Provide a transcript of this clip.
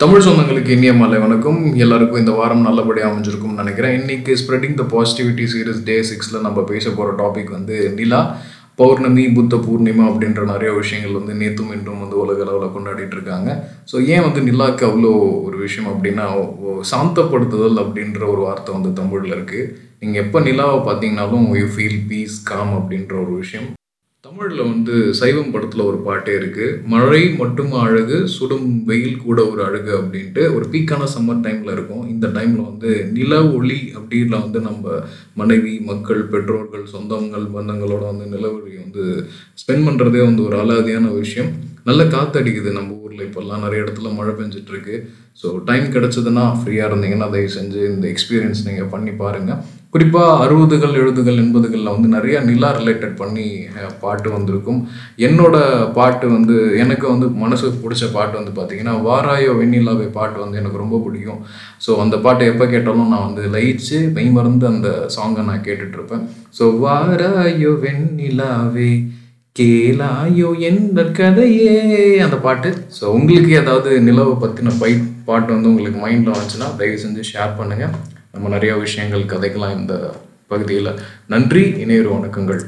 தமிழ் சொந்தங்களுக்கு இனிய மாலை வணக்கம். எல்லாருக்கும் இந்த வாரம் நல்லபடியாக அமைஞ்சிருக்கும்னு நினைக்கிறேன். இன்னைக்கு spreading the positivity series day சிக்ஸில் நம்ம பேச போகிற டாபிக் வந்து நிலா பௌர்ணமி புத்த பூர்ணிமா அப்படின்ற நிறைய விஷயங்கள் வந்து நேற்றும் இன்றும் வந்து உலக அளவில் கொண்டாடிட்டு இருக்காங்க. ஸோ ஏன் வந்து நிலாக்கு அவ்வளோ ஒரு விஷயம் அப்படின்னா சாந்தப்படுத்துதல் அப்படின்ற ஒரு வார்த்தை வந்து தமிழில் இருக்குது நீங்கள் எப்போ நிலாவை பார்த்தீங்கன்னாலும் யூ ஃபீல் பீஸ் காம் அப்படின்ற ஒரு விஷயம். தமிழில் வந்து சைவம் படத்தில் ஒரு பாட்டே இருக்குது மழை மட்டும் அழகு சுடும் வெயில் கூட ஒரு அழகு அப்படின்ட்டு ஒரு பீக்கான சம்மர் டைமில் இருக்கும். இந்த டைமில் வந்து நில ஒளி அப்படின்லாம் வந்து நம்ம மனைவி மக்கள் பெற்றோர்கள் சொந்தங்கள் பந்தங்களோட வந்து நிலவொளி வந்து ஸ்பெண்ட் பண்ணுறதே வந்து ஒரு அலாதியான விஷயம். நல்ல காத்தடிக்குது நம்ம ஊரில் இப்போல்லாம். நிறைய இடத்துல மழை பெஞ்சிட்ருக்கு. ஸோ டைம் கிடச்சதுன்னா ஃப்ரீயாக இருந்தீங்கன்னா தயவு செஞ்சு இந்த எக்ஸ்பீரியன்ஸ் நீங்கள் பண்ணி பாருங்கள் குறிப்பாக அறுபதுகள் எழுபதுகள் எண்பதுகளில் வந்து நிறைய நிலா ரிலேட்டட் பண்ணி பாட்டு வந்திருக்கும். என்னோட பாட்டு வந்து எனக்கு வந்து மனசுக்கு பிடிச்ச பாட்டு வந்து பார்த்தீங்கன்னா வாராயோ வெண்ணிலாவே பாட்டு வந்து எனக்கு ரொம்ப பிடிக்கும். ஸோ அந்த பாட்டை எப்போ கேட்டாலும் நான் வந்து லயிச்சு மெய் மறந்து அந்த சாங்கை நான் கேட்டுட்ருப்பேன் ஸோ வாராயோ வெண்ணிலாவே கேளாயோ என்ற கதையே அந்த பாட்டு. ஸோ உங்களுக்கு ஏதாவது நிலவை பற்றின பை பாட்டு வந்து உங்களுக்கு மைண்டில் வந்துச்சுன்னா தயவு செஞ்சு ஷேர் பண்ணுங்கள் நம்ம நிறையா விஷயங்கள் கதைக்கலாம் இந்த பகுதியில். நன்றி இணையர் வணக்கங்கள்.